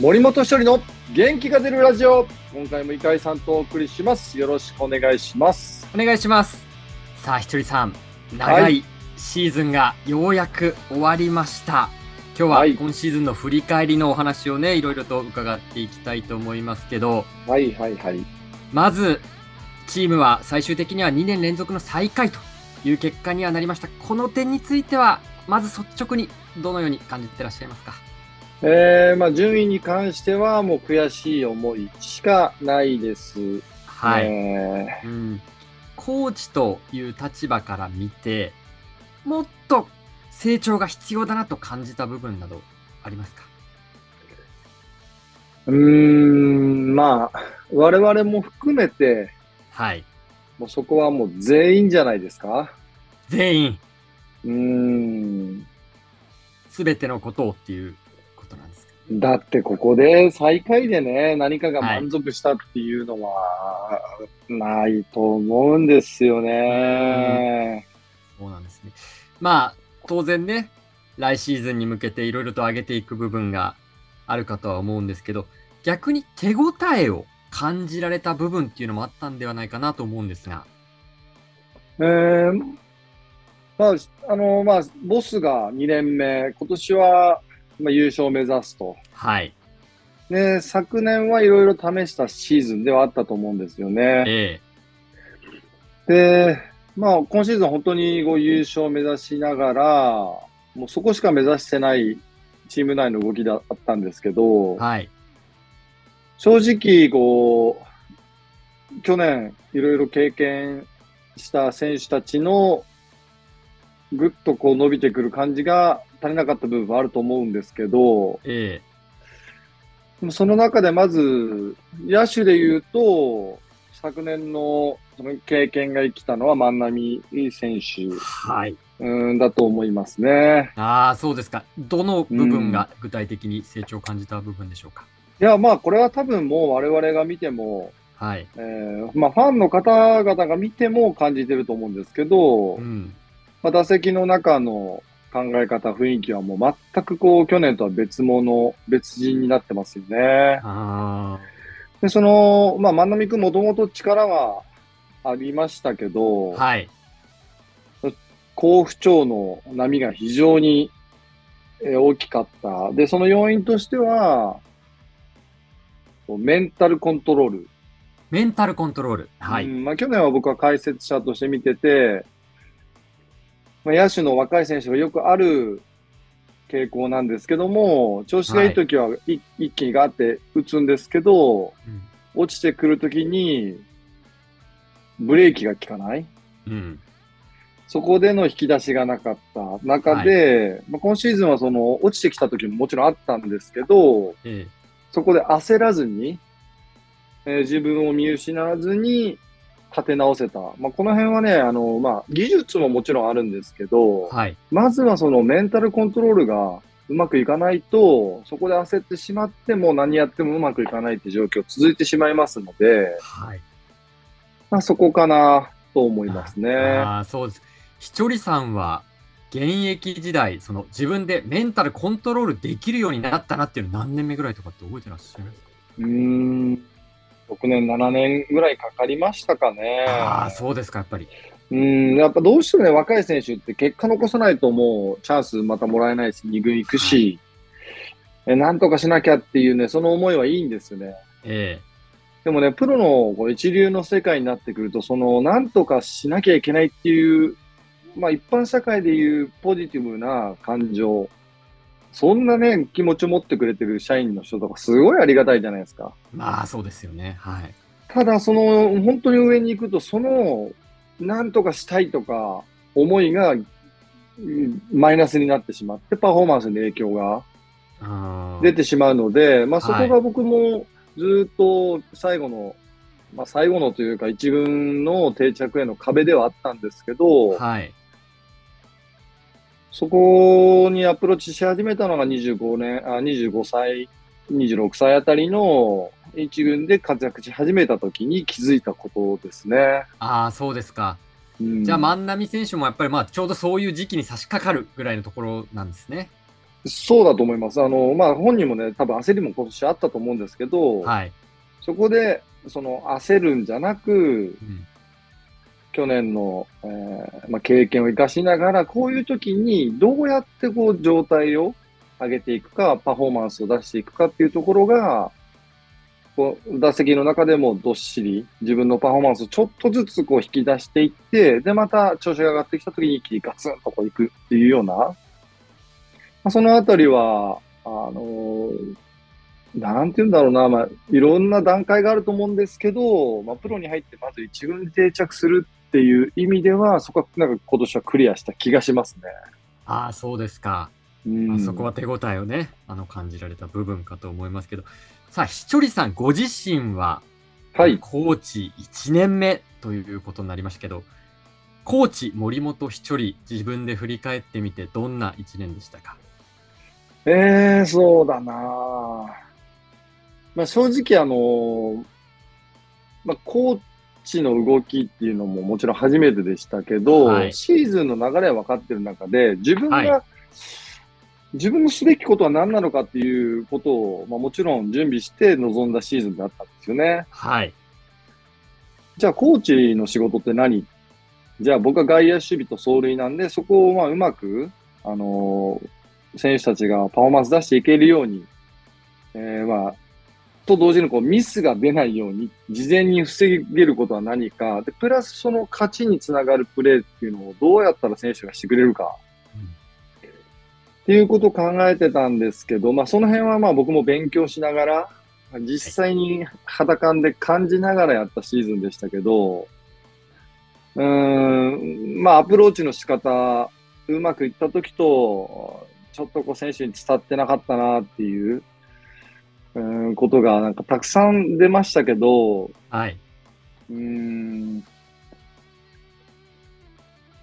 森本一人の元気が出るラジオ。今回も井井さんとお送りします。よろしくお願いします。お願いします。さあひとりさん。長いシーズンがようやく終わりました、今日は今シーズンの振り返りのお話をねいろいろと伺っていきたいと思いますけど。はいはいはい。まずチームは最終的には2年連続の最下位という結果にはなりました。この点についてはまず率直にどのように感じてらっしゃいますか？えー、まあ順位に関してはもう悔しい思いしかないです。はい、えうん、コーチという立場から見てもっと成長が必要だなと感じた部分などありますか？ー、うーん、まあ、我々も含めて、はい。もうそこはもう全員じゃないですか？全員、うーん。すべてのことをっていうだってここで最下位でね、何かが満足したっていうのは、ないと思うんですよね。そうなんですね。まあ、当然ね、来シーズンに向けていろいろと上げていく部分があるかとは思うんですけど、逆に手応えを感じられた部分っていうのもあったんではないかなと思うんですが。えー、まあ、あの、まあ、ボスが2年目、今年は、まあ、優勝を目指すと。はい。ね、昨年はいろいろ試したシーズンではあったと思うんですよね。えで、まあ、今シーズン本当にこう優勝を目指しながら、もうそこしか目指してないチーム内の動きだったんですけど、えはい。正直、こう、去年いろいろ経験した選手たちのぐっとこう伸びてくる感じが足りなかった部分はあると思うんですけど、えでもその中でまず、野手で言うと、昨年のその経験が生きたのは万波選手えはい。うんだと思いますね。ああ、そうですか。どの部分が具体的に成長を感じた部分でしょうか？いや、まあこれは多分もう我々が見ても、はい。えーまあファンの方々が見ても感じてると思うんですけど、うん。まあ、打席の中の考え方、雰囲気はもう全くこう去年とは別物、別人になってますよね。あで、その、まあ万波君もともと力はありましたけど、あ。はい。好不調の波が非常にえー大きかった。で、その要因としては、メンタルコントロール。メンタルコントロール。はい。うんまあ、去年は僕は解説者として見てて、まあ、野手の若い選手がよくある傾向なんですけども、調子がいい時はい一気にガーって打つんですけど、うん落ちてくる時にブレーキが効かない。うん。そこでの引き出しがなかった中で、まあ、今シーズンはその落ちてきた時ももちろんあったんですけど、ええそこで焦らずに、えー自分を見失わずに立て直せた。まあ、この辺はね、あの、まあ、技術ももちろんあるんですけど、はい。まずはそのメンタルコントロールがうまくいかないと、そこで焦ってしまっても何やってもうまくいかないって状況続いてしまいますので、はい。まあ、そこかなと思いますね。ああ、そうです。ひとりさんは、現役時代、その自分でメンタルコントロールできるようになったなっていうの何年目ぐらいとかって覚えてらっしゃいますか？うーん、6年、7年ぐらいかかりましたかね。ああ、そうですか、やっぱり。うん、やっぱどうしてもね、若い選手って結果残さないともうチャンスまたもらえないし、2軍行くし、えなんとかしなきゃっていうね、その思いはいいんですよね。えでもね、プロのこう一流の世界になってくると、その、なんとかしなきゃいけないっていう、まあ一般社会でいうポジティブな感情、そんなね、気持ちを持ってくれてる社員の人とかすごいありがたいじゃないですか。えまあ、そうですよね。はい。ただ、その、本当に上に行くと、その、なんとかしたいとか、思いが、うんマイナスになってしまって、パフォーマンスに影響が出てしまうので、まあそはいこが僕もずっと最後の、まあ最後のというか一軍の定着への壁ではあったんですけど、はい。そこにアプローチし始めたのが25年、あ、25歳、26歳あたりの一軍で活躍し始めた時に気づいたことですね。ああ、そうですか。うんじゃあ、万波選手もやっぱり、まあ、ちょうどそういう時期に差し掛かるぐらいのところなんですね。そうだと思います。あの、まあ、本人もね、多分焦りも今年あったと思うんですけど、はい。そこで、その焦るんじゃなく、うん。去年の、えーまあ、経験を生かしながら、こういう時にどうやってこう状態を上げていくか、パフォーマンスを出していくかっていうところが、こう打席の中でもどっしり自分のパフォーマンスをちょっとずつこう引き出していって、で、また調子が上がってきた時に一気にガツンとこういくっていうような、まあ、そのあたりは、あのーなんて言うんだろうな、まあ、いろんな段階があると思うんですけど、まあ、プロに入ってまず一軍に定着するっていう意味では、そこはなんか今年はクリアした気がしますね。ああ、そうですか。うんまあそこは手応えをね、あの感じられた部分かと思いますけど、さあ、ひちょりさんご自身は、はい。コーチ1年目ということになりましたけど、コーチ森本ひちょり、自分で振り返ってみて、どんな1年でしたか？ええそうだなまあ、正直あの、まあ、コーチの動きっていうのももちろん初めてでしたけど、はいシーズンの流れは分かってる中で、自分が、はい自分のすべきことは何なのかっていうことを、まあ、もちろん準備して臨んだシーズンだったんですよね。はい。じゃあ、コーチの仕事って何？じゃあ、僕は外野守備と走塁なんで、そこをまあうまく、あのー選手たちがパフォーマンス出していけるように、えーまあ、と同時にこうミスが出ないように、事前に防げることは何か、で、プラスその勝ちにつながるプレーっていうのをどうやったら選手がしてくれるか。っていうことを考えてたんですけど、まあ、その辺はまあ僕も勉強しながら、実際に肌感で感じながらやったシーズンでしたけど、うん、まあ、アプローチの仕方、うまくいったときと、ちょっとこう選手に伝ってなかったなっていう、うーん、ことがなんかたくさん出ましたけど、はい。うーん、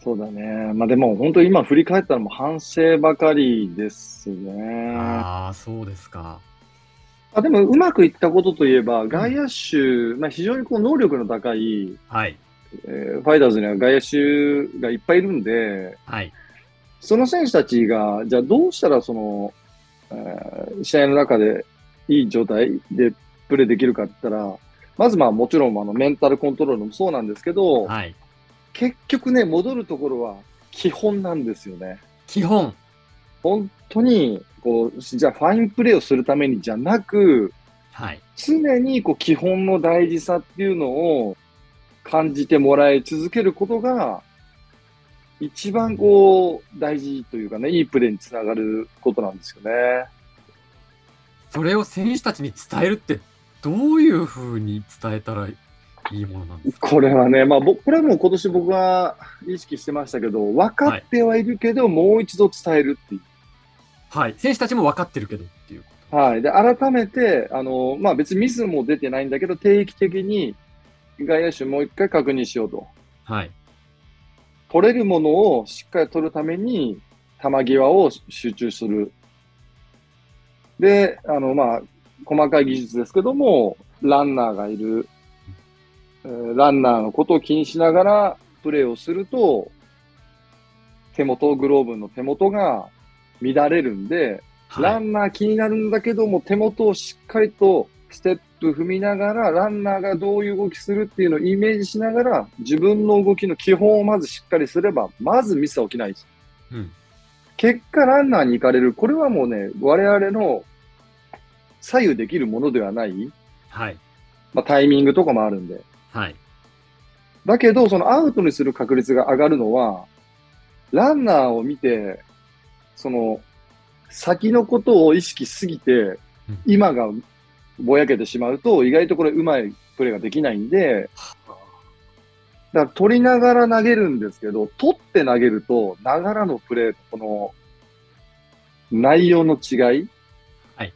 そうだね。まあでも本当今振り返ったらもう反省ばかりですね。ああ、そうですか。あでもうまくいったことといえば、外野手、まあ、非常にこう能力の高い、はい。えーファイターズには外野手がいっぱいいるんで、はい。その選手たちが、じゃあどうしたらその、えー試合の中でいい状態でプレーできるかって言ったら、まずまあもちろんあのメンタルコントロールもそうなんですけど、はい。結局ね、戻るところは基本なんですよね。基本。本当に、こう、じゃあファインプレーをするためにじゃなく、はい。常にこう基本の大事さっていうのを感じてもらい続けることが、一番こう大事というかね、いいプレーにつながることなんですよね。それを選手たちに伝えるって、どういうふうに伝えたらいいものなんですか？これはね、まあ、ぼこれはもう今年僕は意識してましたけど、分かってはいるけど、もう一度伝えるっていう。はい。選手たちも分かってるけどっていうこはい。で、改めて、あの、まあ、別にミスも出てないんだけど、定期的に外野手もう一回確認しようと。と。はい。取れるものをしっかり取るために、球際を集中する。で、あの、まあ、細かい技術ですけども、ランナーがいる、えーランナーのことを気にしながらプレーをすると、手元、グローブの手元が乱れるんで、はい。ランナー気になるんだけども、手元をしっかりとステップ踏みながら、ランナーがどういう動きするっていうのをイメージしながら、自分の動きの基本をまずしっかりすれば、まずミスは起きないし。うん。結果、ランナーに行かれる。これはもうね、我々の左右できるものではない。はい。まあ、タイミングとかもあるんで。はい。だけど、そのアウトにする確率が上がるのは、ランナーを見て、その、先のことを意識しすぎて、今がぼやけてしまうと、意外とこれうまいプレーができないんで、だから取りながら投げるんですけど、取って投げると、ながらのプレーとこの、内容の違い。はい。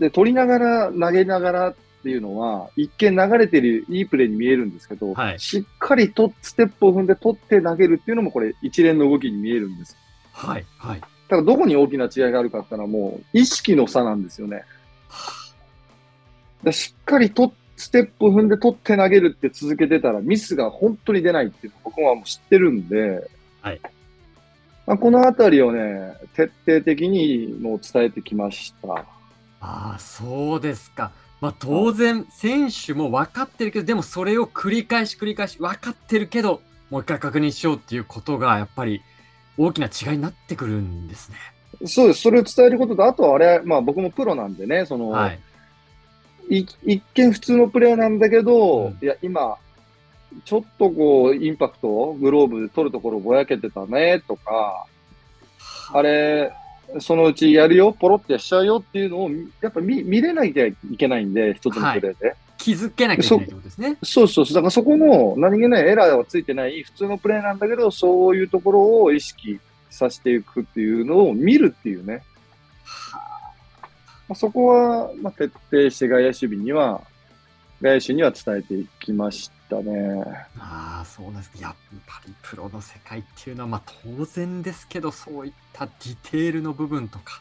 で、取りながら投げながらっていうのは、一見流れてるいいプレーに見えるんですけど、はいしっかりとステップを踏んで取って投げるっていうのもこれ一連の動きに見えるんです。はい。はい。だからどこに大きな違いがあるかっていうのはもう意識の差なんですよね。でしっかりとステップを踏んで取って投げるって続けてたらミスが本当に出ないっていう僕はもう知ってるんで、はいまあ、このあたりをね、徹底的にもう伝えてきました。ああ、そうですか。まあ、当然、選手も分かってるけど、でもそれを繰り返し繰り返し分かってるけど、もう一回確認しようっていうことが、やっぱり大きな違いになってくるんですね。そうです。それを伝えることと、あとはあれ、まあ僕もプロなんでね、その、はい。い一見普通のプレーなんだけど、うんいや、今、ちょっとこう、インパクト、グローブ取るところぼやけてたね、とか、あれ、そのうちやるよ、ポロってやっちゃうよっていうのを、やっぱ見見れなきゃいけないんで、一つのプレーで。気づけなきゃいけないってことですね。そうそうそう。だからそこの何気ないエラーはついてない普通のプレーなんだけど、そういうところを意識させていくっていうのを見るっていうね。まあ、そこは、まあ、徹底して外野守備には、外野手には伝えていきましたね。ああ、そうなんですね。やっぱりプロの世界っていうのは、まあ当然ですけど、そういったディテールの部分とか、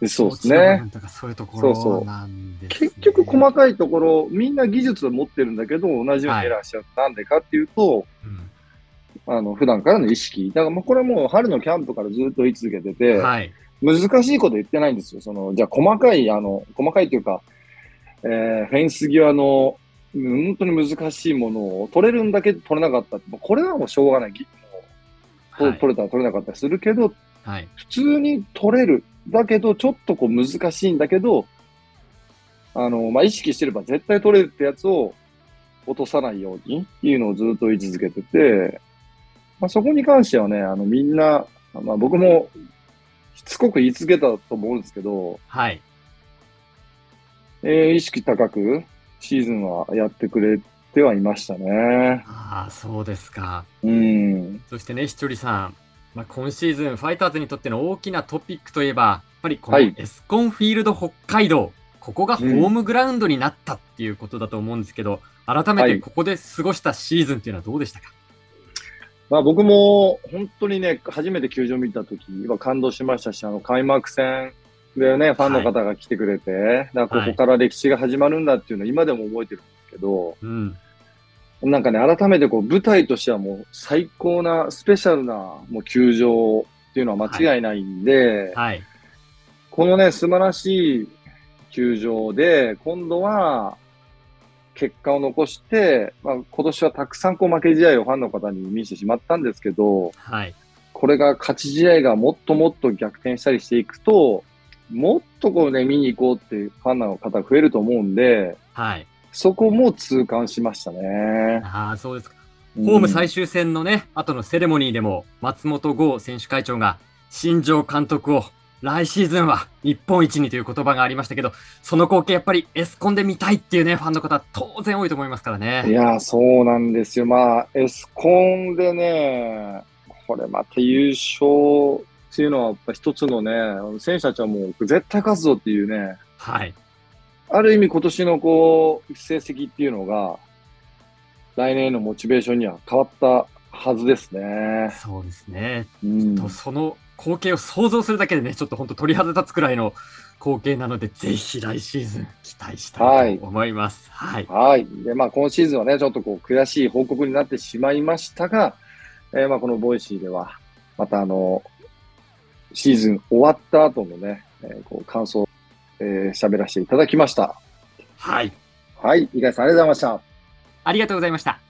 でそうですね。分とかそういうとこそうそろうなんです、ね。結局細かいところ、みんな技術を持ってるんだけど、同じようにエラーしちゃう。なんでかっていうと、うんあの、普段からの意識。だからもうこれはもう春のキャンプからずっと言い続けてて、はい。難しいこと言ってないんですよ。その、じゃあ細かい、あの、細かいというか、えーフェンス際の、うん本当に難しいものを取れるんだけど取れなかったこれはもうしょうがない。取れたら取れなかったりするけど、はい。普通に取れる。だけど、ちょっとこう難しいんだけど、あの、まあ、意識してれば絶対取れるってやつを落とさないようにっていうのをずっと言い続けてて、まあ、そこに関してはね、あの、みんな、まあ、僕もしつこく言い続けたと思うんですけど、はい。えー意識高くシーズンはやってくれてはいましたね。ああ、そうですか。うん。そしてね、ひとりさん、まあ、今シーズン、ファイターズにとっての大きなトピックといえば、やっぱりこのはいエスコンフィールド北海道、ここがホームグラウンドになったっていうことだと思うんですけど、改めはいてここで過ごしたシーズンっていうのはどうでしたか？まあ僕も本当にね、初めて球場見た時は感動しましたし、あの開幕戦でね、ファンの方が来てくれて、だからここから歴史が始まるんだっていうのを今でも覚えてるんですけど、うん。なんかね、改めてこう舞台としてはもう最高なスペシャルなもう球場っていうのは間違いないんで、はい。このね、素晴らしい球場で、今度は結果を残して、まあ、今年はたくさんこう負け試合をファンの方に見せてしまったんですけど、はい。これが勝ち試合がもっともっと逆転したりしていくと、もっとこうね、見に行こうっていうファンの方が増えると思うんで、はい。そこも痛感しましたね。ああ、そうですか。うんホーム最終戦のね、後のセレモニーでも、松本剛選手会長が、新庄監督を来シーズンは日本一にという言葉がありましたけど、その光景やっぱりエスコンで見たいっていうね、ファンの方当然多いと思いますからいね。や、そうなんですよ。まあ、エスコンでね、これまた優勝っていうのはやっぱ一つのね、選手たちはもう絶対勝つぞっていうね、はい。ある意味今年のこう、成績っていうのが、来年へのモチベーションには変わったはずですね。そうですね。うん。とその光景を想像するだけでね、ちょっと本当鳥肌立つくらいの光景なので、ぜひ来シーズン期待したいと思います。はい。はい。で、まあ、今シーズンはね、ちょっとこう、悔しい報告になってしまいましたが、えーまあ、このボイシーでは、またあの、シーズン終わった後のね、えーこう、感想、えー喋らせていただきました。はい。はい。井上さん、ありがとうございました。ありがとうございました。